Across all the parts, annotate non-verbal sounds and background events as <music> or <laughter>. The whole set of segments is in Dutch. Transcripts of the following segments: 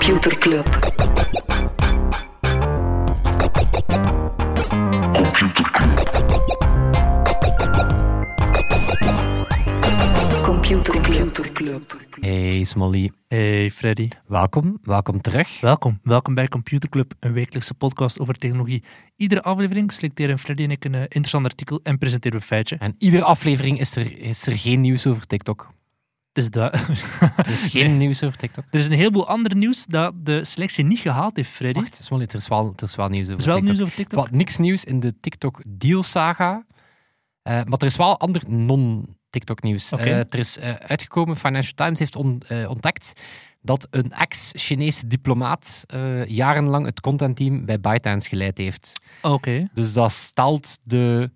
Computer Club. Computer Club. Hey Smolly, Hey Freddy, welkom, welkom terug. welkom. Welkom bij Computer Club, een wekelijkse podcast over technologie. Iedere aflevering selecteren Freddy en ik een eh, interessant artikel en presenteren we een feitje. En iedere aflevering is er, is er geen nieuws over TikTok. Dus dat, <laughs> Er is geen nieuws over TikTok. er is een heleboel ander nieuws dat de selectie niet gehaald heeft, Freddy. Wacht, er is wel, er is wel nieuws over Er is wel TikTok. nieuws over TikTok. Wat, niks nieuws in de TikTok-deal-saga. Eh, maar er is wel ander non-TikTok-nieuws. Eh, er is eh, uitgekomen, Financial Times heeft on- ontdekt dat een ex-Chinese diplomaat jarenlang het contentteam bij ByteDance geleid heeft. Oké, Dus dat stelt, de,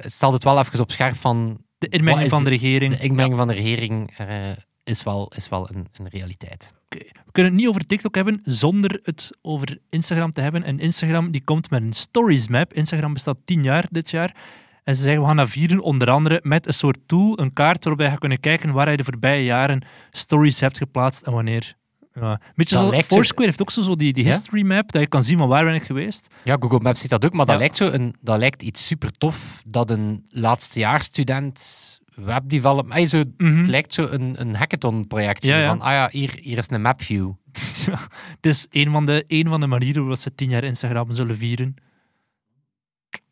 stelt het wel even op scherp van de inmenging van de de- regering. de inmenging van de regering eh, is wel, is wel een, een realiteit. We kunnen het niet over TikTok hebben zonder het over Instagram te hebben. En Instagram die komt met een Stories Map. Instagram bestaat 10 jaar dit jaar. En ze zeggen we gaan dat vieren onder andere met een soort tool, een kaart waarbij je gaat kunnen kijken waar je de voorbije jaren stories hebt geplaatst en wanneer. Ja. Beetje Dat zo, lijkt Foursquare heeft ook zo, zo die, die history map, dat je kan zien van waar ben ik geweest. Ja, Google Maps ziet dat ook, maar dat, lijkt, zo een, dat lijkt iets super tof dat een laatstejaarsstudent webdevelopment... Zo, Mhm. Het lijkt zo een, een hackathon-projectje van, ah ja, hier, hier is een mapview. <laughs> Het is een van de, een van de manieren waarop ze 10 jaar Instagram zullen vieren.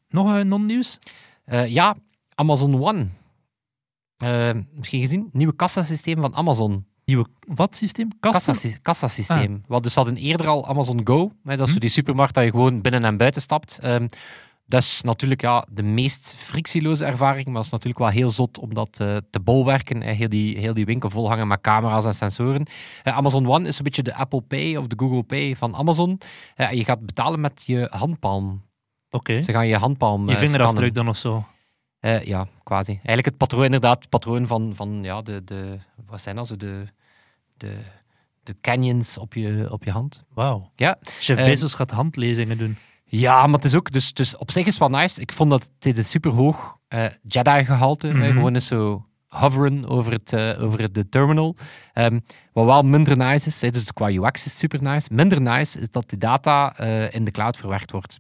Nog een non-nieuws? Eh, ja, Amazon One. Eh, misschien gezien? Nieuwe kassasysteem van Amazon. Nieuwe wat systeem? Kassasysteem. kassasysteem. Ah. Want dus ze hadden eerder al Amazon Go. Hè, dat is Hm. die supermarkt dat je gewoon binnen en buiten stapt. Ehm, dat is natuurlijk ja, de meest frictieloze ervaring, maar het is natuurlijk wel heel zot om dat eh, te bolwerken. Hè. Heel, die, heel die winkel volhangen met camera's en sensoren. Eh, Amazon One is een beetje de Apple Pay of de Google Pay van Amazon. En je gaat betalen met je handpalm. Oké. Ze gaan je handpalm Je vingerafdruk dan of zo. Eh, ja, quasi. Eigenlijk het patroon, inderdaad, het patroon van, van ja, de, de, wat zijn dat zo, de, de, de canyons op je, op je hand. Wauw. Ja, Chef Eh, Bezos gaat handlezingen doen. Ja, maar het is ook, dus, dus op zich is het wel nice. Ik vond dat dit een superhoog eh Jedi-gehalte, hè, gewoon eens zo hoveren over, het, eh, over de terminal. Ehm, wat wel minder nice is, dus qua UX is super nice. Minder nice is dat die data in de cloud verwerkt wordt.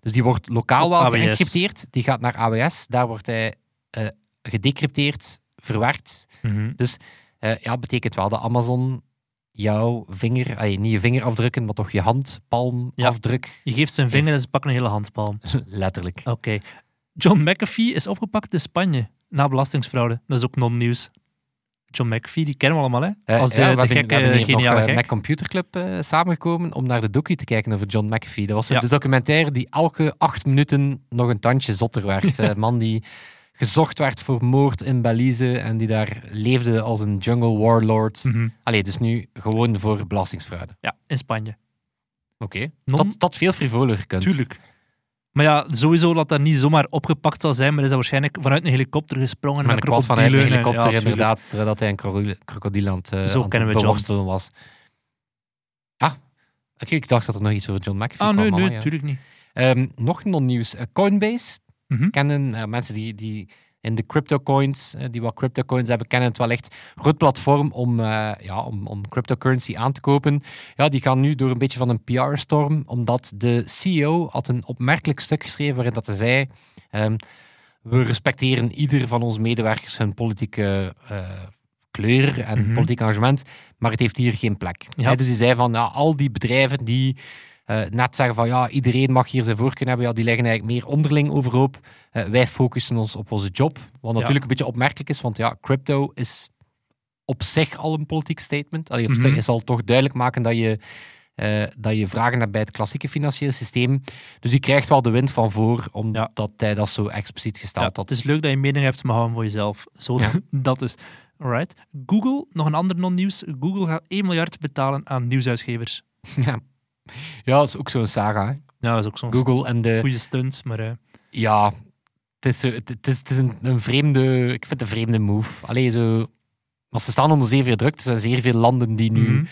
Dus die wordt lokaal Op wel AWS. geëncrypteerd, die gaat naar AWS, daar wordt hij eh gedecrypteerd, verwerkt. Dus eh, ja, betekent wel dat Amazon jouw vinger, allee, niet je vingerafdrukken, maar toch je handpalmafdruk, Je geeft zijn vinger en ze pakken een hele handpalm. <laughs> letterlijk. Oké. John McAfee is opgepakt in Spanje na belastingsfraude. Dat is ook non-nieuws. John McAfee, die kennen we allemaal, hè? Eh, Als de, ja, de gekke, hebben geniale nog eh, gek. met Computer Club eh, samengekomen om naar de docu te kijken over John McAfee. Dat was Ja. de documentaire die elke acht minuten nog een tandje zotter werd. <laughs> Een man die gezocht werd voor moord in Belize en die daar leefde als een jungle warlord. Mhm. Allee, dus nu gewoon voor belastingsfraude. Ja, in Spanje. Oké. Non- Dat, dat veel frivoler gekund. Tuurlijk. Maar ja, sowieso dat dat niet zomaar opgepakt zal zijn, maar is dat waarschijnlijk vanuit een helikopter gesprongen. Met een kwad vanuit een en- helikopter, ja, inderdaad, terwijl hij een krokodil- aan het, eh, Zo aan het John. beworstelen was. Ah, oké, ik dacht dat er nog iets over John McAfee Ah, kwam. nee, maar nee, ja. natuurlijk niet. Ehm, nog non-nieuws. Eh, Coinbase Mhm. kennen eh, mensen die, die in de cryptocoins, eh, die wat cryptocoins hebben, kennen het wel echt. Platform om, eh, ja, om, om cryptocurrency aan te kopen. Ja, die gaan nu door een beetje van een PR-storm, omdat de CEO had een opmerkelijk stuk geschreven waarin dat hij zei. ehm, we respecteren ieder van onze medewerkers hun politieke eh, kleur en Mhm. politiek engagement, maar het heeft hier geen plek. Ja. Dus hij zei van, ja, al die bedrijven die eh, net zeggen van, ja, iedereen mag hier zijn voorkeur hebben, ja, die leggen eigenlijk meer onderling overhoop. Eh, wij focussen ons op onze job, wat natuurlijk een beetje opmerkelijk is, want ja, crypto is op zich al een politiek statement. Allee, of Mhm. Je zal toch duidelijk maken dat je, eh, dat je vragen hebt bij het klassieke financiële systeem. Dus die krijgt wel de wind van voor, omdat hij dat zo expliciet Ja, gesteld het had. is leuk dat je mening hebt, maar hou hem voor jezelf. Zo, <laughs> dat dus. Alright. Google, nog een ander non-nieuws. Google gaat 1 miljard betalen aan nieuwsuitgevers. <laughs> ja. Ja, dat is ook zo'n saga. Hè? Ja, dat is ook zo'n Google en de... goede stunt, maar... eh, Ja, het is, zo- het, het is, het is een, een vreemde... Ik vind het een vreemde move. Allee, zo... Maar ze staan onder zeer druk. Er zijn zeer veel landen die nu mhm.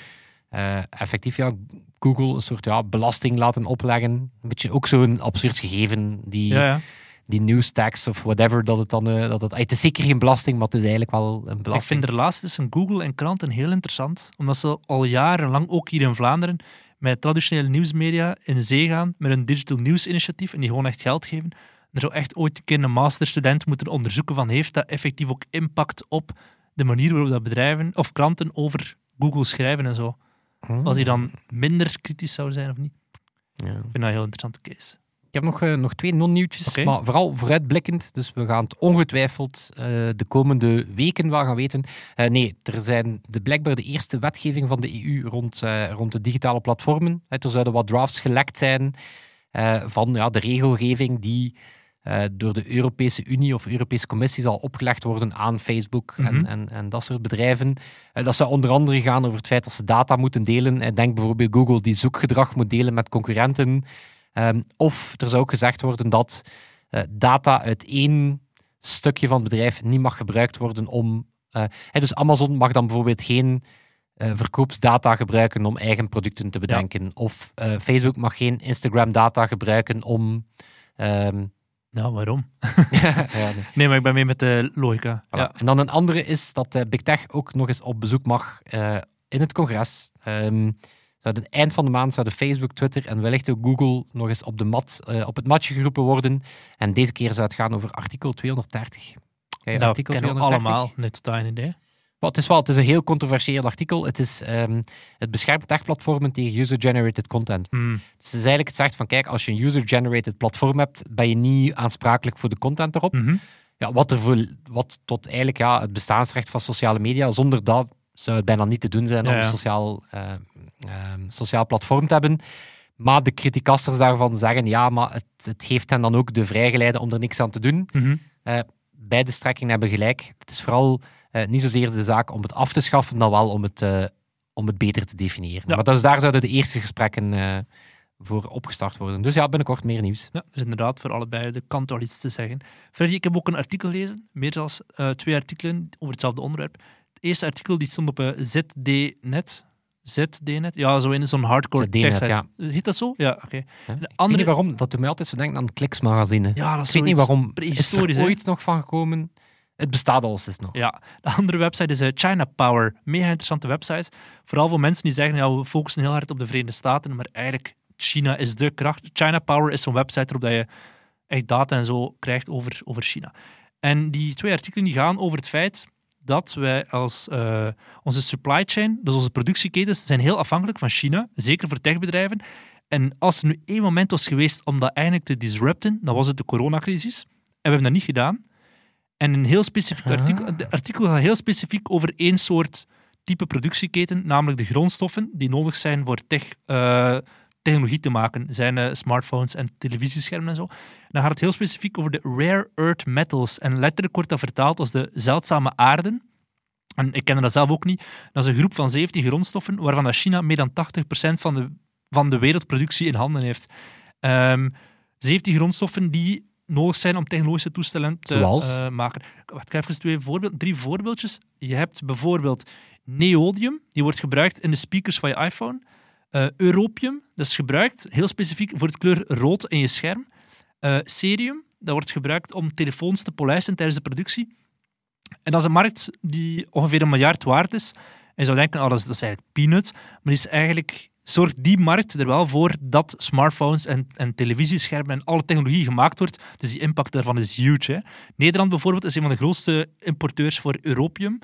eh, effectief ja, Google een soort ja, belasting laten opleggen. Een beetje ook zo'n absurd gegeven die, Ja, ja. die news tax of whatever, dat het dan... eh, dat het, het is zeker geen belasting, maar het is eigenlijk wel een belasting. Ik vind de relatie tussen Google en kranten heel interessant, omdat ze al jarenlang, ook hier in Vlaanderen, met traditionele nieuwsmedia in zee gaan met een digital news initiatief en die gewoon echt geld geven. Er zou echt ooit een keer een masterstudent moeten onderzoeken van heeft dat effectief ook impact op de manier waarop dat bedrijven of kranten over Google schrijven en zo. Hmm. Als die dan minder kritisch zou zijn of niet. Ja. Ik vind dat een heel interessante case. Ik heb nog, eh, nog twee non-nieuwtjes, maar vooral vooruitblikkend. Dus we gaan het ongetwijfeld eh, de komende weken wel gaan weten. Eh, nee, er zijn de, blijkbaar de eerste wetgeving van de EU rond, rond de digitale platformen. Er zouden wat drafts gelekt zijn van ja, de regelgeving die door de Europese Unie of Europese Commissie zal opgelegd worden aan Facebook Mhm. en, en, en dat soort bedrijven. Dat zou onder andere gaan over het feit dat ze data moeten delen. Denk bijvoorbeeld Google die zoekgedrag moet delen met concurrenten. Ehm, of er zou ook gezegd worden dat eh, data uit één stukje van het bedrijf niet mag gebruikt worden om. eh, dus Amazon mag dan bijvoorbeeld geen eh, verkoopsdata gebruiken om eigen producten te bedenken. Of Facebook mag geen Instagram-data gebruiken om. Nou, waarom? <laughs> ja, nee. Nee, maar ik ben mee met de logica. Voilà. Ja. En dan een andere is dat Big Tech ook nog eens op bezoek mag in het congres. Ehm zouden eind van de maand zouden Facebook, Twitter en wellicht ook Google nog eens op, de mat, eh, op het matje geroepen worden. En deze keer zou het gaan over artikel 230. Ken je Dat artikel kennen we 230? allemaal. Nee, totaal idee. Maar het is wel het is een heel controversieel artikel. Het, is, ehm, het beschermt techplatformen tegen user-generated content. Hmm. Dus het is eigenlijk het zegt van kijk, als je een user-generated platform hebt, ben je niet aansprakelijk voor de content erop Mhm. ja, wat, er voor, wat tot eigenlijk ja, het bestaansrecht van sociale media, zonder dat zou het bijna niet te doen zijn Ja, om ja. sociaal, eh, sociaal platform te hebben. Maar de criticasters daarvan zeggen, ja, maar het, het geeft hen dan ook de vrijgeleide om er niks aan te doen. Mhm. Beide strekkingen hebben gelijk. Het is vooral eh, niet zozeer de zaak om het af te schaffen, dan wel om het, eh, om het beter te definiëren. Ja. Maar dus daar zouden de eerste gesprekken eh, voor opgestart worden. Dus ja, binnenkort meer nieuws. Ja, dus inderdaad voor allebei de kant wel iets te zeggen. Freddy, ik heb ook een artikel gelezen, meer zelfs eh, twee artikelen over hetzelfde onderwerp. Het eerste artikel die stond op eh, ZDNet. ZDNet? Ja, zo in zo'n hardcore ZDNet, techsite. Heet dat zo? Ja, oké. De Ik weet andere... niet waarom, dat doet mij altijd zo denken aan het Kliksmagazine. Ja, dat is Ik weet niet waarom. Is er ooit nog van gekomen? Het bestaat al sinds nog. Ja, de andere website is eh, China Power. Mega interessante website. Vooral voor mensen die zeggen, ja, we focussen heel hard op de Verenigde Staten, maar eigenlijk China is de kracht. China Power is zo'n website waarop dat je echt data en zo krijgt over, over China. En die twee artikelen die gaan over het feit dat wij als eh, onze supply chain, dus onze productieketens, zijn heel afhankelijk van China, zeker voor techbedrijven. En als er nu één moment was geweest om dat eigenlijk te disrupten, dan was het de coronacrisis. En we hebben dat niet gedaan. En een heel specifiek Ah. artikel, de artikel gaat heel specifiek over één soort type productieketen, namelijk de grondstoffen die nodig zijn voor tech, eh, technologie te maken, zijn eh, smartphones en televisieschermen en zo. Dan gaat het heel specifiek over de rare earth metals. En letterlijk wordt dat vertaald als de zeldzame aarden. En ik ken dat zelf ook niet. Dat is een groep van 17 grondstoffen, waarvan dat China meer dan 80% van de, van de wereldproductie in handen heeft. Ehm 17 grondstoffen die nodig zijn om technologische toestellen te eh, maken. Wacht, ik ga even twee voorbeeld, drie voorbeeldjes. Je hebt bijvoorbeeld neodymium, die wordt gebruikt in de speakers van je iPhone. Eh, europium, dat is gebruikt heel specifiek voor de kleur rood in je scherm. Eh cerium, dat wordt gebruikt om telefoons te polijsten tijdens de productie. En dat is een markt die ongeveer een miljard waard is. En je zou denken, oh, dat, is, dat eigenlijk peanuts. Maar die is eigenlijk, zorgt die markt er wel voor dat smartphones en, en televisieschermen en alle technologie gemaakt wordt. Dus die impact daarvan is huge. Nederland bijvoorbeeld is een van de grootste importeurs voor europium.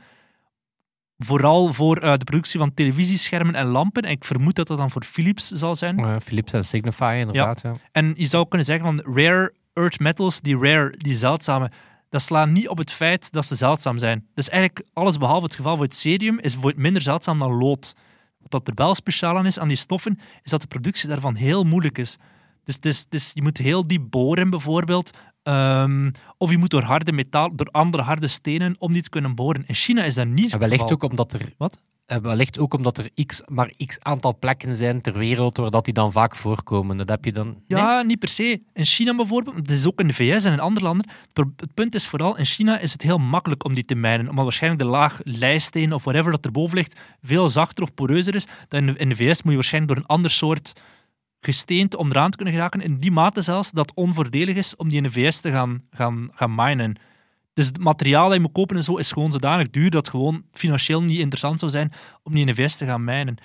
Vooral voor eh, de productie van televisieschermen en lampen. En ik vermoed dat dat dan voor Philips zal zijn. Philips en Signify, inderdaad. Ja. En je zou kunnen zeggen van rare earth metals, die rare, die zeldzame, dat slaat niet op het feit dat ze zeldzaam zijn. Dat is eigenlijk alles behalve het geval voor het cerium, is voor het minder zeldzaam dan lood. Wat er wel speciaal aan is aan die stoffen, is dat de productie daarvan heel moeilijk is. Dus, dus, dus je moet heel diep boren bijvoorbeeld, ehm, of je moet door harde metaal, door andere harde stenen om die te kunnen boren. In China is dat niet het wellicht ook omdat er... Wat? Wellicht ook omdat er x, maar x aantal plekken zijn ter wereld waar dat die dan vaak voorkomen. Dat heb je dan... Nee? Ja, niet per se. In China bijvoorbeeld, het is ook in de VS en in andere landen. Het punt is vooral, in China is het heel makkelijk om die te mijnen. Omdat waarschijnlijk de laag lijsteen of whatever dat erboven ligt veel zachter of poreuzer is. Dan in de VS moet je waarschijnlijk door een ander soort gesteend om eraan te kunnen geraken. In die mate zelfs dat het onvoordelig is om die in de VS te gaan, gaan, gaan minen. Dus het materiaal dat je moet kopen en zo is gewoon zodanig duur dat het gewoon financieel niet interessant zou zijn om die in de VS te gaan minen.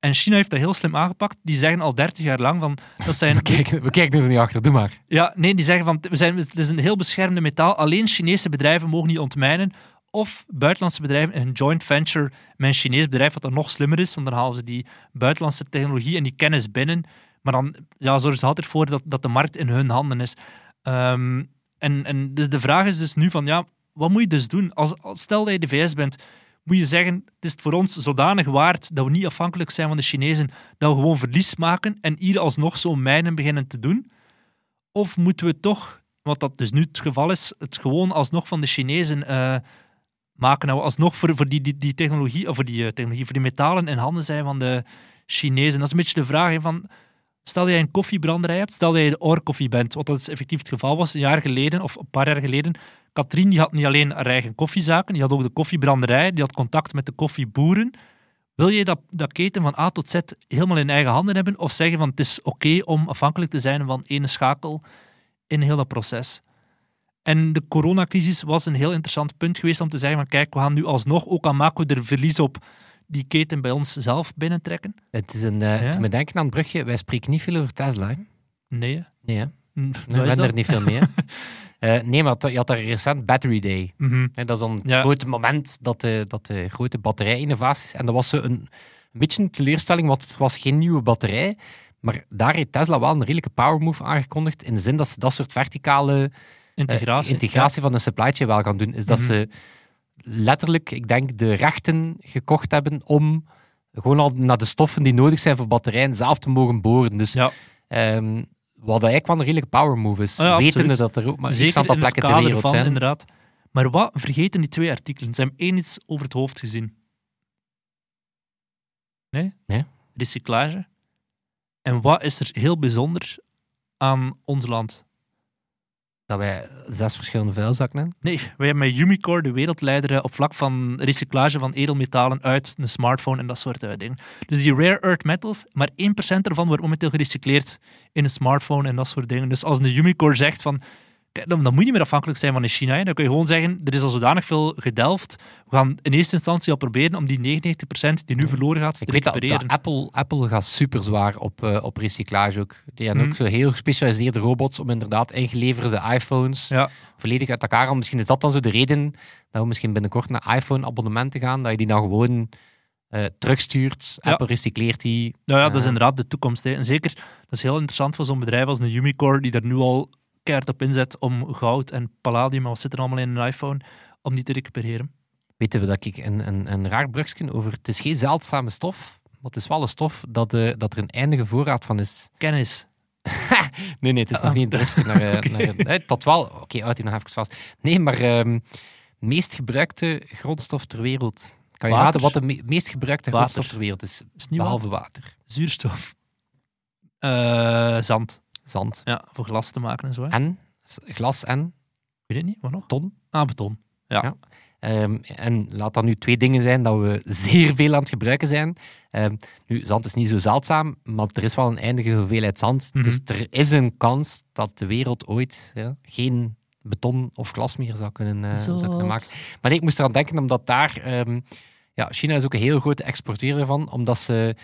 En China heeft dat heel slim aangepakt. Die zeggen al 30 jaar lang van dat zijn <laughs> We kijken, we kijken er niet achter, doe maar. ja, nee, die zeggen van we zijn, het is een heel beschermde metaal. Alleen Chinese bedrijven mogen niet ontmijnen. Of buitenlandse bedrijven in een joint venture met een Chinees bedrijf, wat dan nog slimmer is, want dan halen ze die buitenlandse technologie en die kennis binnen. Maar dan ja, zorgen ze altijd voor dat, dat de markt in hun handen is. Ehm, en en de, de vraag is dus nu van, ja, wat moet je dus doen? Als, als- stel dat je de VS bent, moet je zeggen, het is voor ons zodanig waard dat we niet afhankelijk zijn van de Chinezen, dat we gewoon verlies maken en hier alsnog zo'n mijnen beginnen te doen? Of moeten we toch, wat dat dus nu het geval is, het gewoon alsnog van de Chinezen eh, maken, dat we alsnog voor, voor die, die, die technologie, of voor die eh, technologie, voor die metalen in handen zijn van de Chinezen? Dat is een beetje de vraag van, stel dat je een koffiebranderij hebt, stel dat je de oorkoffie bent, wat dat dus effectief het geval was, een jaar geleden, of een paar jaar geleden, Katrien die had niet alleen haar eigen koffiezaken, die had ook de koffiebranderij, die had contact met de koffieboeren. Wil je dat, dat keten van A tot Z helemaal in eigen handen hebben? Of zeggen van het is oké om afhankelijk te zijn van ene schakel in heel dat proces? En de coronacrisis was een heel interessant punt geweest om te zeggen van kijk, we gaan nu alsnog, ook al maken we er verlies op, die keten bij ons zelf binnentrekken. Het is een, eh Ja. denken aan het brugje, wij spreken niet veel over Tesla. hè? Nee, hè? Nee, hè? Hm, we hebben er niet veel mee. <laughs> Eh, nee, maar je had daar recent Battery Day. Mhm. Hè, dat is dan het Ja. grote moment dat de, dat de grote batterij-innovaties... En dat was zo een, een beetje een teleurstelling, want het was geen nieuwe batterij. Maar daar heeft Tesla wel een redelijke power move aangekondigd. In de zin dat ze dat soort verticale eh, Integratie. integratie van de supply chain wel gaan doen. Is dat Mhm. ze letterlijk, ik denk, de rechten gekocht hebben om gewoon al naar de stoffen die nodig zijn voor batterijen zelf te mogen boren. Dus Ja. ehm, wat eigenlijk wel een redelijke power move is. Ja, wetende dat er ook maar een aantal plekken ter wereld van, zijn. inderdaad. Maar wat vergeten die twee artikelen? Ze hebben één iets over het hoofd gezien. Nee? Nee. Recyclage. En wat is er heel bijzonder aan ons land? Dat wij zes verschillende vuilzakken hebben. Nee, wij hebben met Umicore de wereldleider eh, op vlak van recyclage van edelmetalen uit een smartphone en dat soort dingen. Dus die rare earth metals, maar 1% ervan wordt momenteel gerecycleerd in een smartphone en dat soort dingen. Dus als de Umicore zegt van, dan, dan moet je niet meer afhankelijk zijn van China. Hè. Dan kun je gewoon zeggen, er is al zodanig veel gedelft. We gaan in eerste instantie al proberen om die 99% die nu verloren gaat, te Ik weet dat, dat recupereren. Apple, Apple gaat super zwaar op, eh, op recyclage ook. Die hebben Mhm. ook zo heel gespecialiseerde robots om inderdaad ingeleverde iPhones Ja, volledig uit elkaar halen. Misschien is dat dan zo de reden dat we misschien binnenkort naar iPhone-abonnementen gaan, dat je die dan gewoon eh, terugstuurt. Ja. Apple recycleert die. nou ja, dat is Ja. inderdaad de toekomst. Hè. En zeker, dat is heel interessant voor zo'n bedrijf als een Umicore, die er nu al keihard op inzet om goud en palladium, en wat zit er allemaal in een iPhone, om die te recupereren. Weten we dat ik een, een, een raar brugje over... Het is geen zeldzame stof, maar het is wel een stof dat, eh, dat er een eindige voorraad van is. Kennis. <laughs> Nee, nee, het is nog niet een brugje naar... eh, <laughs> Oké. naar nee, tot wel... Oké, houd die nog even vast. Nee, maar ehm meest gebruikte grondstof ter wereld. Kan je Water. raden wat de me- meest gebruikte Water. grondstof ter wereld is? Is Behalve water? water. Zuurstof. Eh, zand. Zand. Ja, voor glas te maken en zo. Hè. En? Glas en? Ik weet het niet, wat nog? Ton. Ah, beton. Ehm, en laat dat nu twee dingen zijn dat we <laughs> zeer veel aan het gebruiken zijn. Ehm, nu, zand is niet zo zeldzaam, maar er is wel een eindige hoeveelheid zand. Mhm. Dus er is een kans dat de wereld ooit ja, geen beton of glas meer zou kunnen, eh, zou kunnen maken. Maar nee, ik moest eraan denken, omdat daar... ehm, ja, China is ook een heel grote exporteur ervan, omdat ze...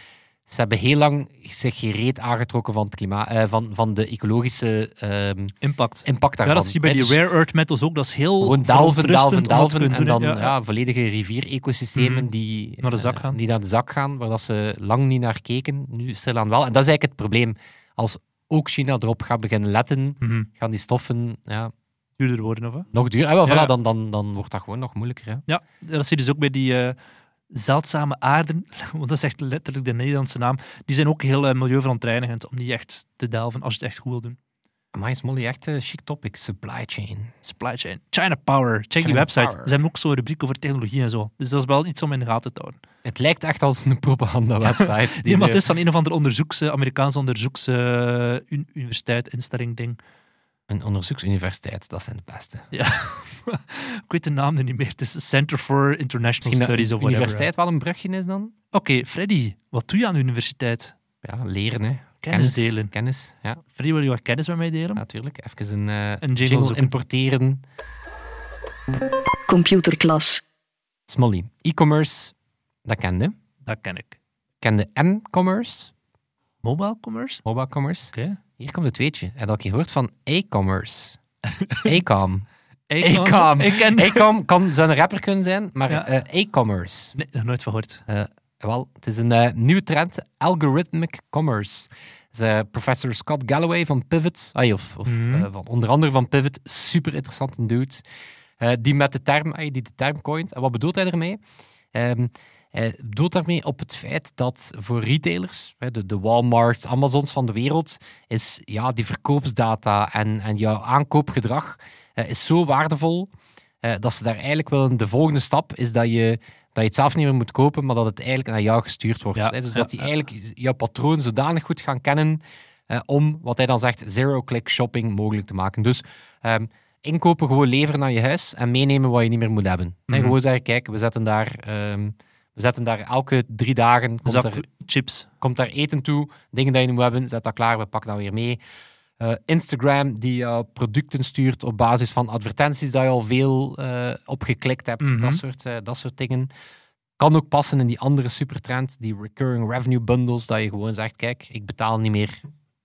Ze hebben heel lang zich gereed aangetrokken van, het klimaat, eh, van, van de ecologische ehm, Impact. impact Ja, daarvan. dat zie je bij die dus- rare earth metals ook. Dat is heel gewoon dat te delven. En dan ja, volledige rivierecosystemen Mhm. die, Naar de zak eh, gaan. die naar de zak gaan, waar dat ze lang niet naar keken. Nu stilaan wel. En dat is eigenlijk het probleem. Als ook China erop gaat beginnen letten, Mhm. gaan die stoffen ja, Duurder worden, of nog duur. En wel, Ja. voilà, dan, dan, dan wordt dat gewoon nog moeilijker. Hè. Ja, dat zie je dus ook bij die eh, zeldzame aarden, <laughs> want dat is echt letterlijk de Nederlandse naam. Die zijn ook heel eh, milieuverontreinigend om die echt te delven als je het echt goed wil doen. Maar is Molly echt een chic topic. Supply chain. Supply chain. China Power. Check die website. Power. Ze hebben ook zo'n rubriek over technologie en zo. Dus dat is wel iets om in de gaten te houden. Het lijkt echt als een propaganda-website. <laughs> Nee, maar het is van een of ander onderzoeks, eh, Amerikaanse onderzoeks, eh, un- universiteit, instelling, ding. Een onderzoeksuniversiteit, dat zijn de beste. <laughs> Ik weet de naam er niet meer. Het is Center for International Misschien Studies of whatever. universiteit wel een brugje is dan? Oké, Freddy, wat doe je aan de universiteit? Ja, leren hè. Kennis delen. Kennis, ja, Freddy, wil je wat kennis met mij delen? natuurlijk. Even een, eh, Een jingle importeren. Computerklas. Smolly. E-commerce, dat kende. Dat ken ik. Kende M-commerce, Mobile commerce? mobile commerce. Oké. Hier komt het weetje. Heb je al gehoord van e-commerce? <laughs> E-com. E-com. Ik ken... Kan, zou een rapper kunnen zijn, maar Ja. eh, e-commerce. Nee, nog nooit van gehoord. Eh, wel, het is een eh, nieuwe trend, algorithmic commerce. Professor Scott Galloway van Pivot, ah, of, of Mhm. van onder andere van Pivot, super interessante dude, eh, die met de term, die de term coint. En wat bedoelt hij ermee? Ehm, hij bedoelt daarmee op het feit dat voor retailers, de, de Walmarts, Amazons van de wereld, is ja, die verkoopsdata en, en jouw aankoopgedrag is zo waardevol eh, dat ze daar eigenlijk willen. De volgende stap is dat je, dat je het zelf niet meer moet kopen, maar dat het eigenlijk naar jou gestuurd wordt. Ja. Dus dat die eigenlijk jouw patroon zodanig goed gaan kennen eh, om, wat hij dan zegt, zero-click shopping mogelijk te maken. Dus ehm, inkopen, gewoon leveren naar je huis en meenemen wat je niet meer moet hebben. En Mhm. gewoon zeggen, kijk, we zetten daar... ehm, we zetten daar elke drie dagen komt er chips. komt daar eten toe, dingen dat je moet hebben, zet dat klaar, we pakken dat weer mee. Eh, Instagram die jou producten stuurt op basis van advertenties dat je al veel eh opgeklikt hebt, Mhm. dat, soort, eh, dat soort dingen. Kan ook passen in die andere supertrend, die recurring revenue bundles, dat je gewoon zegt, kijk, ik betaal niet meer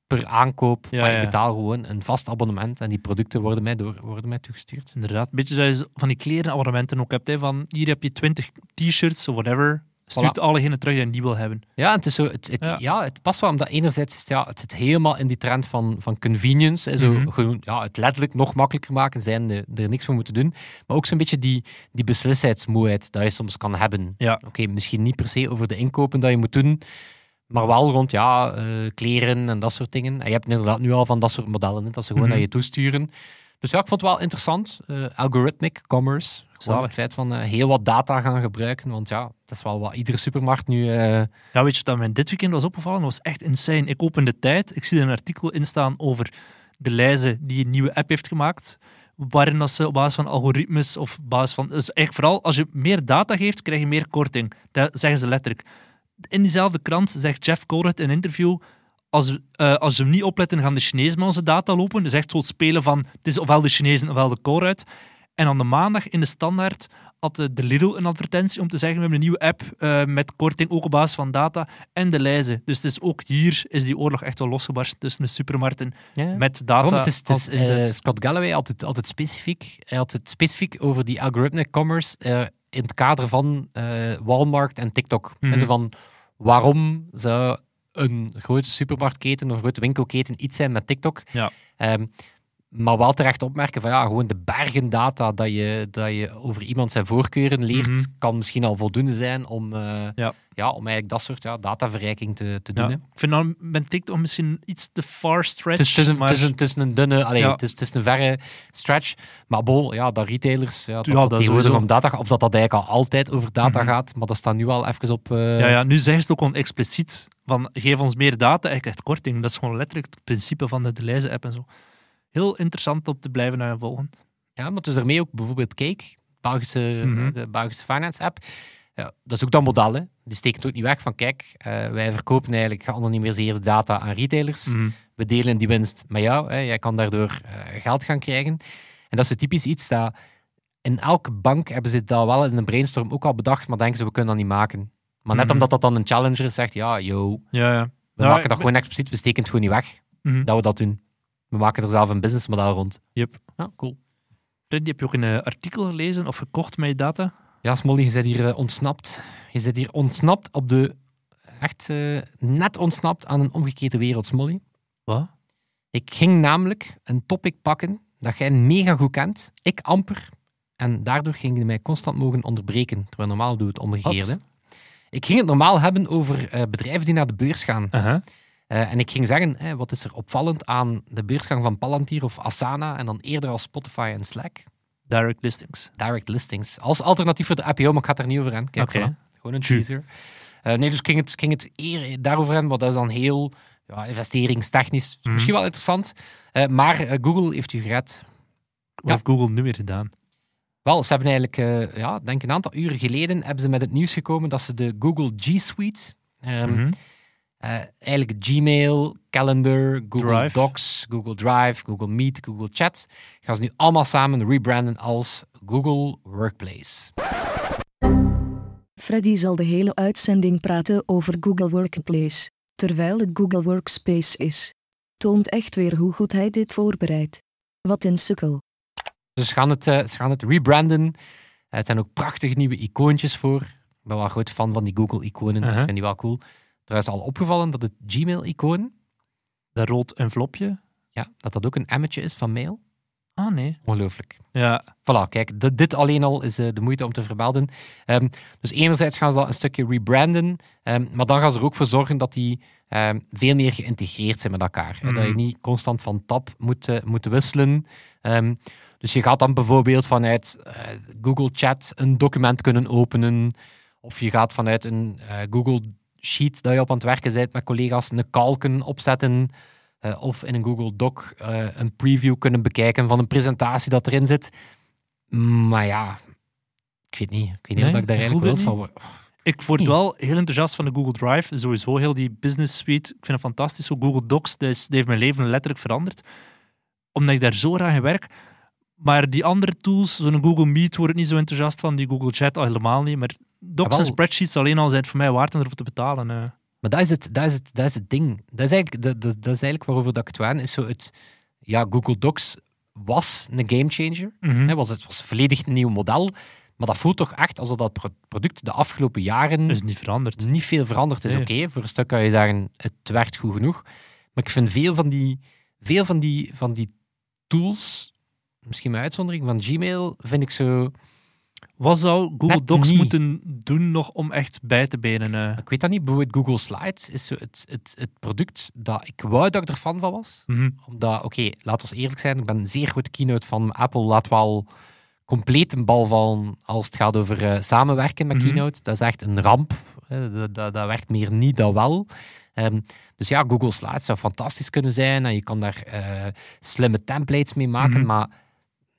per aankoop, Ja, maar ik betaal gewoon een vast abonnement en die producten worden mij, door, worden mij toegestuurd. Inderdaad. Beetje je van die klerenabonnementen ook hebt. Hè, van hier heb je 20 t-shirts of whatever. Stuurt allegene terug die niet wil hebben. Ja, het, is zo, het, het- Ja. ja. het past wel, omdat enerzijds is ja, het zit helemaal in die trend van, van convenience. Hè, zo, Mhm. gewoon, ja, het letterlijk nog makkelijker maken, zijn er, er niks voor moeten doen. Maar ook zo'n beetje die, die dat je soms kan hebben. Ja. Oké, misschien niet per se over de inkopen dat je moet doen, maar wel rond ja, eh, kleren en dat soort dingen. En je hebt inderdaad nu al van dat soort modellen, hè, dat ze gewoon Mhm. naar je toesturen. Dus ja, ik vond het wel interessant. eh, algorithmic commerce. Gewoon het feit van eh, heel wat data gaan gebruiken. Want ja, het is wel wat iedere supermarkt nu... eh, Ja, weet je wat mij dit weekend was opgevallen? Dat was echt insane. Ik open de tijd, ik zie er een artikel in staan over de Leize die een nieuwe app heeft gemaakt. Waarin dat ze op basis van algoritmes of op basis van. Dus eigenlijk vooral als je meer data geeft, krijg je meer korting. Dat zeggen ze letterlijk. In diezelfde krant zegt Jeff Colruyt in een interview. Als, eh, als ze hem niet opletten, gaan de Chinezen met onze data lopen. Dus echt zo het spelen van. Het is ofwel de Chinezen ofwel de Colruyt. En aan de maandag in de standaard had de Lidl een advertentie om te zeggen: we hebben een nieuwe app eh, met korting ook op basis van data en de lijzen. Dus het is ook hier is die oorlog echt wel losgebarsten tussen de supermarkten ja. met data. Waarom? Het is, het eh, Scott Galloway altijd, altijd specifiek. Hij had het specifiek over die algorithmic commerce in het kader van Walmart en TikTok. Mhm. En zo van waarom zou een grote supermarktketen of een grote winkelketen iets zijn met TikTok? Ja. Ehm, maar wel terecht opmerken van ja, gewoon de bergen data dat je, dat je over iemand zijn voorkeuren leert, Mhm. kan misschien al voldoende zijn om, eh, Ja. Ja, om eigenlijk dat soort ja, dataverrijking te, te doen. Hè. Ik vind dan met TikTok misschien iets te far stretch. Het is, een, maar dunne, allee, Ja. het, is, het is een verre stratch. Maar bol, ja, dat retailers, ja, dat, Ja, dat dat om data of dat dat eigenlijk al altijd over data Mhm. gaat, maar dat staat nu al even op... eh, ja, ja, nu zeggen ze het ook gewoon expliciet. Van, geef ons meer data, je krijgt korting. Dat is gewoon letterlijk het principe van de Deleuze-app en zo. Heel interessant om te blijven naar volgen. Ja, maar is daarmee ook bijvoorbeeld Cake, Belgische, Mhm. de Belgische finance app. Ja, dat is ook dat model, hè. Die steken ook niet weg van, kijk, eh, wij verkopen eigenlijk geanonimiseerde data aan retailers. Mhm. We delen die winst met jou. Hè. Jij kan daardoor eh, geld gaan krijgen. En dat is typisch iets dat... In elke bank hebben ze dat wel in een brainstorm ook al bedacht, maar denken ze, we kunnen dat niet maken. Maar net Mhm. omdat dat dan een challenger zegt, ja, yo, Ja, ja. we Ja, maken dat gewoon expliciet, we steken het gewoon niet weg, dat we dat doen. We maken er zelf een businessmodel rond. Yep. Ja, cool. Freddy, heb je ook een eh, artikel gelezen of gekocht met je data? Ja, Smolly, je bent hier eh, ontsnapt. Je bent hier ontsnapt op de... Echt eh, net ontsnapt aan een omgekeerde wereld, Smolly. Wat? Ik ging namelijk een topic pakken dat jij mega goed kent. Ik amper. En daardoor ging je mij constant mogen onderbreken. Terwijl normaal doe het omgekeerde. Wat? Ik ging het normaal hebben over bedrijven die naar de beurs gaan. Uh-huh. Eh, en ik ging zeggen, hè, wat is er opvallend aan de beursgang van Palantir of Asana en dan eerder als Spotify en Slack? Direct listings. Direct listings. Als alternatief voor de IPO, maar ik ga het er niet over aan. Kijk, voilà. gewoon een teaser. Eh, nee, dus ging het, ging het eer daarover aan, maar dat is dan heel ja, investeringstechnisch. Mhm. Misschien wel interessant. Eh, maar Google heeft u gered. Wat Ja. heeft Google nu weer gedaan? Wel, ze hebben eigenlijk, ja, denk een aantal uren geleden, hebben ze met het nieuws gekomen dat ze de Google G Suite, ehm, Mhm. Eh, eigenlijk Gmail, Calendar, Google Drive. Docs, Google Drive, Google Meet, Google Chat, gaan ze nu allemaal samen rebranden als Google Workplace. Freddy zal de hele uitzending praten over Google Workplace, terwijl het Google Workspace is. Toont echt weer hoe goed hij dit voorbereidt. Wat een sukkel. Dus ze gaan het, eh, ze gaan het rebranden. Eh, het zijn ook prachtige nieuwe icoontjes voor. Ik ben wel een groot fan van die Google-iconen. Uh-huh. Ik vind die wel cool. Er is al opgevallen dat het Gmail-icoon, Dat rood envelopje. ja, dat dat ook een emmetje is van mail. Ah, nee. Ongelooflijk. Ja, Voilà, kijk, dit, dit alleen al is eh, de moeite om te vermelden. Ehm, dus enerzijds gaan ze dat een stukje rebranden, ehm, maar dan gaan ze er ook voor zorgen dat die ehm, veel meer geïntegreerd zijn met elkaar. hè. Dat je Mhm. niet constant van tab moet, moet wisselen. Dus je gaat dan bijvoorbeeld vanuit eh, Google Chat een document kunnen openen, of je gaat vanuit een Google Sheet dat je op aan het werken bent met collega's een call kunnen opzetten. eh, of in een Google Doc eh, een preview kunnen bekijken van een presentatie dat erin zit. Maar ja, ik weet niet. Ik weet niet Nee, of dat ik daar eigenlijk wild van word. Ik word wel heel enthousiast van de Google Drive. Sowieso heel die business suite. Ik vind het fantastisch. Zo Google Docs, dat, is, dat heeft mijn leven letterlijk veranderd. Omdat ik daar zo graag in werk. Maar die andere tools, zo'n Google Meet, word ik niet zo enthousiast van. Die Google Chat al helemaal niet. Maar docs en spreadsheets alleen al zijn het voor mij waard om ervoor te betalen. Maar dat is het, dat is het, dat is het ding. Dat is, eigenlijk, dat, dat, dat is eigenlijk waarover dat ik het waan, is zo het... Ja, Google Docs was een gamechanger. Hè, was, het was volledig een nieuw model. Maar dat voelt toch echt alsof dat pro- product de afgelopen jaren is niet veranderd. niet veel veranderd is. Nee. Oké, voor een stuk kan je zeggen, het werkt goed genoeg. Maar ik vind veel van die, veel van die, van die tools, misschien met uitzondering van Gmail, vind ik zo... Wat zou Google Net Docs niet. moeten doen nog om echt bij te benen? eh? Ik weet dat niet, bijvoorbeeld Google Slides is zo het, het, het product dat ik wou dat ik er fan van was. Mhm. Omdat, oké, laten we eerlijk zijn, ik ben een zeer grote keynote van Apple. Laat wel compleet een bal vallen als het gaat over eh, samenwerken met Mhm. keynote. Dat is echt een ramp. Dat, dat, dat werkt meer niet dan wel. Ehm, dus ja, Google Slides zou fantastisch kunnen zijn en je kan daar eh, slimme templates mee maken. Mhm. Maar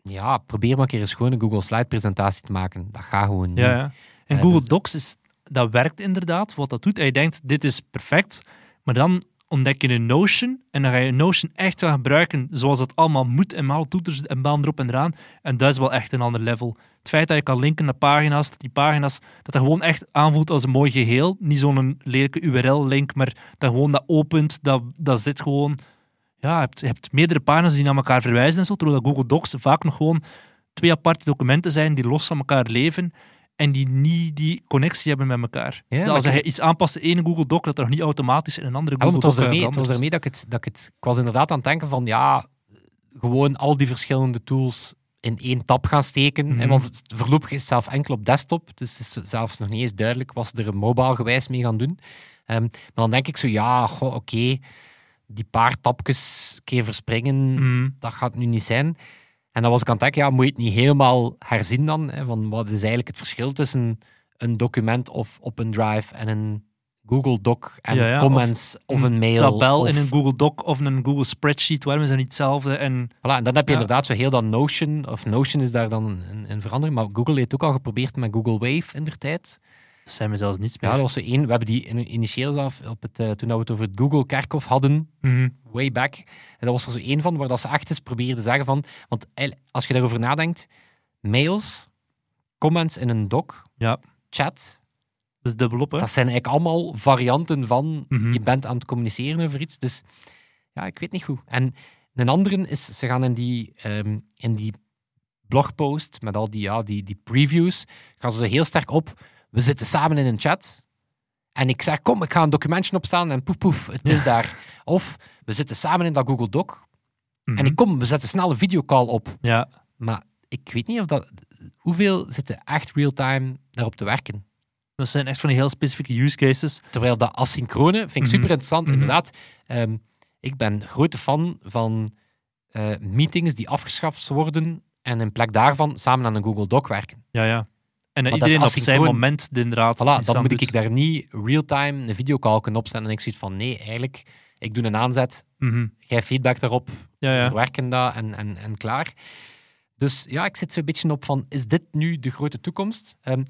ja, probeer maar een keer eens gewoon een Google Slide presentatie te maken. Dat gaat gewoon niet. Ja, ja. En Eh, Google dus- Docs, is, dat werkt inderdaad. Wat dat doet, en je denkt, dit is perfect. Maar dan ontdek je een Notion en dan ga je Notion echt gaan gebruiken zoals het allemaal moet en alle toeters en baan erop en eraan. En dat is wel echt een ander level. Het feit dat je kan linken naar pagina's, dat die pagina's, dat dat gewoon echt aanvoelt als een mooi geheel. Niet zo'n lelijke URL-link, maar dat gewoon dat opent, dat, dat zit gewoon... Ja, je hebt, je hebt meerdere pagina's die naar elkaar verwijzen en zo, terwijl dat Google Docs vaak nog gewoon twee aparte documenten zijn die los van elkaar leven en die niet die connectie hebben met elkaar. Ja, als ik- je iets aanpast in één Google Doc, dat er nog niet automatisch in een andere Ja, maar Google was Doc ermee, het was ermee dat ik het, dat ik het... Ik was inderdaad aan het denken van, ja, gewoon al die verschillende tools in één tab gaan steken. Mhm. hè, want het- voorlopig is het zelf enkel op desktop, dus het is zelfs nog niet eens duidelijk wat ze er mobile gewijs mee gaan doen. Ehm, maar dan denk ik zo, ja, oké, die paar tapjes een keer verspringen, Mhm. dat gaat nu niet zijn. En dan was ik aan het denken, ja, moet je het niet helemaal herzien dan? Hè, van wat is eigenlijk het verschil tussen een document of op een drive en een Google Doc en Ja, ja, comments of, een mail. tabel of, in een Google Doc of een Google Spreadsheet, waarom is dat niet hetzelfde? En Voilà, en dan heb je Ja. inderdaad zo heel dat Notion, of Notion is daar dan een, een verandering, maar Google heeft ook al geprobeerd met Google Wave in der tijd. Dat zijn we zelfs niets meer. Ja, dat was zo één. We hebben die in- initieel zelf, op het, eh, toen we het over het Google Kerkhof hadden, Mhm. way back, en dat was er zo één van waar dat ze echt eens probeerden te zeggen van, want eigenlijk, als je daarover nadenkt, mails, comments in een doc, Ja. chat, Dat is dubbelop, hè? dat zijn eigenlijk allemaal varianten van Mhm. je bent aan het communiceren over iets. Dus ja, ik weet niet goed. En een andere is, ze gaan in die, ehm, in die blogpost met al die, ja, die, die previews, gaan ze heel sterk op. We zitten samen in een chat. En ik zeg, kom, ik ga een documentje opstaan en poef, poef, het is daar. Of we zitten samen in dat Google Doc. Mhm. En ik kom, we zetten snel een videocall op. Ja, Maar ik weet niet of dat... Hoeveel zitten echt real-time daarop te werken? dat zijn echt van die heel specifieke use cases. Terwijl dat asynchrone vind ik Mhm. super interessant. Mhm. Inderdaad, Ehm, ik ben grote fan van eh, meetings die afgeschaft worden en in plek daarvan samen aan een Google Doc werken. Ja, ja. En dat iedereen op zijn moment inderdaad Voilà, dan moet doet. ik daar niet real-time een videocall kunnen opzetten en ik zoiets van nee, eigenlijk, ik doe een aanzet, Mhm. jij feedback daarop, Ja, ja. verwerken dat en, en, en klaar. Dus ja, ik zit zo'n beetje op van, is dit nu de grote toekomst? Ehm,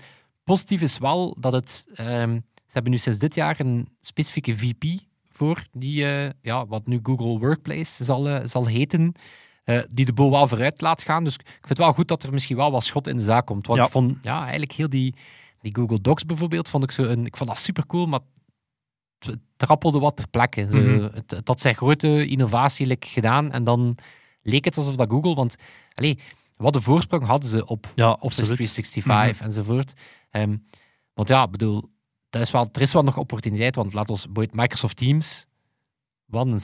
positief is wel dat het ehm, Ze hebben nu sinds dit jaar een specifieke VP voor, die, eh, ja, wat nu Google Workplace zal, eh, zal heten, eh, die de boel wel vooruit laat gaan. Dus ik vind het wel goed dat er misschien wel wat schot in de zaak komt. Want Ja. ik vond ja, eigenlijk heel die, die Google Docs bijvoorbeeld, vond ik, zo een, ik vond dat super cool, maar het trappelde wat ter plekke. Zo, het, het had zijn grote innovatie gedaan en dan leek het alsof dat Google, want allee, wat de voorsprong hadden ze op Ja, Office absoluut. 365 enzovoort. Ehm, want ja, ik bedoel, dat is wel, er is wel nog opportuniteit, want laat ons Microsoft Teams, wat een,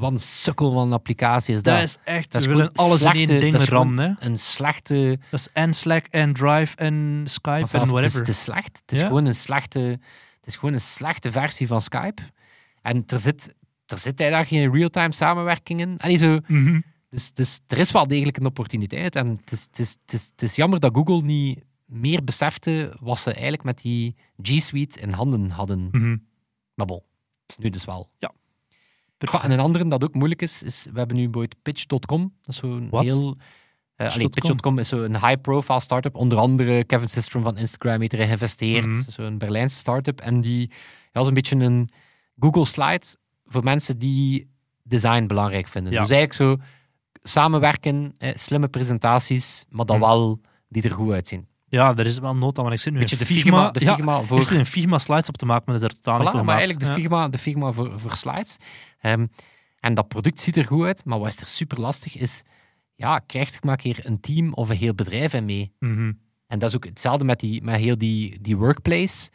wat een sukkel van een applicatie is dat. Dat is echt, Dat is willen alles slechte- in één ding rammen. hè. Een slechte... Dat is en Slack en Drive en Skype en af, het, is, whatever. het is slecht. Het is, Ja. gewoon een slechte, het is gewoon een slechte versie van Skype. En er zit, er zit daar geen real-time samenwerking in. Zo, Mhm. Dus, dus er is wel degelijk een opportuniteit. En het is, het, is, het, is, het is jammer dat Google niet meer besefte wat ze eigenlijk met die G Suite in handen hadden. Mhm. Maar bon, nu dus wel. Perfect. En een andere dat ook moeilijk is, is we hebben nu bijvoorbeeld Pitch.com. Dat is zo'n heel... eh allee, Pitch.com? Is zo'n high-profile startup. Onder andere Kevin Systrom van Instagram heeft erin geïnvesteerd. Mhm. Zo'n Berlijnse startup. En die ja, is een beetje een Google Slide voor mensen die design belangrijk vinden. Ja. Dus eigenlijk zo samenwerken, eh, slimme presentaties, maar dan Mhm. wel die er goed uitzien. Ja, er is wel nota, want ik zit nu Beetje in de Figma, de ja, Figma voor... is er een Figma slides op te maken, maar dat is er totaal niet Voilà, voor maar eigenlijk de Ja. Figma, de Figma voor, voor slides. Ehm, en dat product ziet er goed uit, maar wat is er super lastig is, ja, krijgt er maar een keer een team of een heel bedrijf in mee. Mhm. En dat is ook hetzelfde met, die, met heel die, die workplace.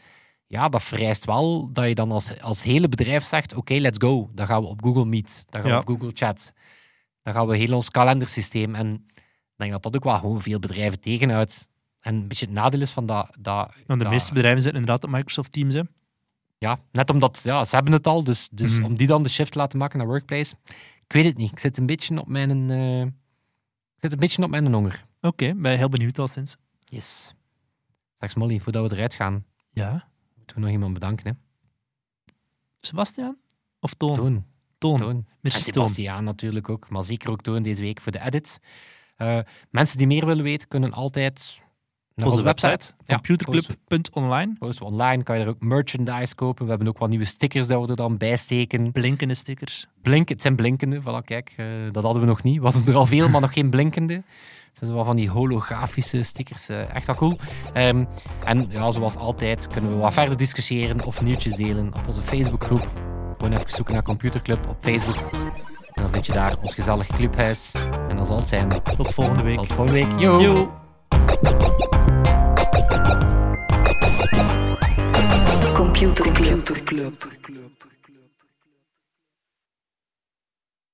Ja, dat vereist wel dat je dan als, als hele bedrijf zegt, oké, let's go. Dan gaan we op Google Meet, dan gaan Ja. we op Google Chat. Dan gaan we heel ons kalendersysteem. En ik denk dat dat ook wel gewoon veel bedrijven tegenhoudt. En een beetje het nadeel is van dat... dat Want de dat- meeste bedrijven zitten inderdaad op Microsoft Teams. Hè. ja, net omdat ja, ze hebben het al, dus, dus Mhm. om die dan de shift te laten maken naar Workplace, ik weet het niet. Ik zit een beetje op mijn, eh, ik zit een beetje op mijn honger. Oké, ben heel benieuwd al sinds. Yes. Straks Molly, voordat we eruit gaan, Ja. moeten we nog iemand bedanken. Hè? Sebastian? Of Toon? Toon. Toon. Toon. En natuurlijk ook, maar zeker ook Toon deze week voor de edit. Eh, mensen die meer willen weten, kunnen altijd Onze onze website. website, Ja, computerclub.online. we online, kan je er ook merchandise kopen. We hebben ook wat nieuwe stickers dat we er dan bij steken. Blinkende stickers. Blink, het zijn blinkende, voilà, kijk, eh, dat hadden we nog niet. Hadden er al veel, maar nog geen blinkende. Het zijn wel van die holografische stickers, eh, echt wel cool. Ehm, en ja, zoals altijd kunnen we wat verder discussiëren of nieuwtjes delen op onze Facebookgroep. Gewoon even zoeken naar Computerclub op Facebook. En dan vind je daar ons gezellig clubhuis. En dat zal het zijn. Tot volgende week. Tot volgende week. Yo! Yo. Computer Club.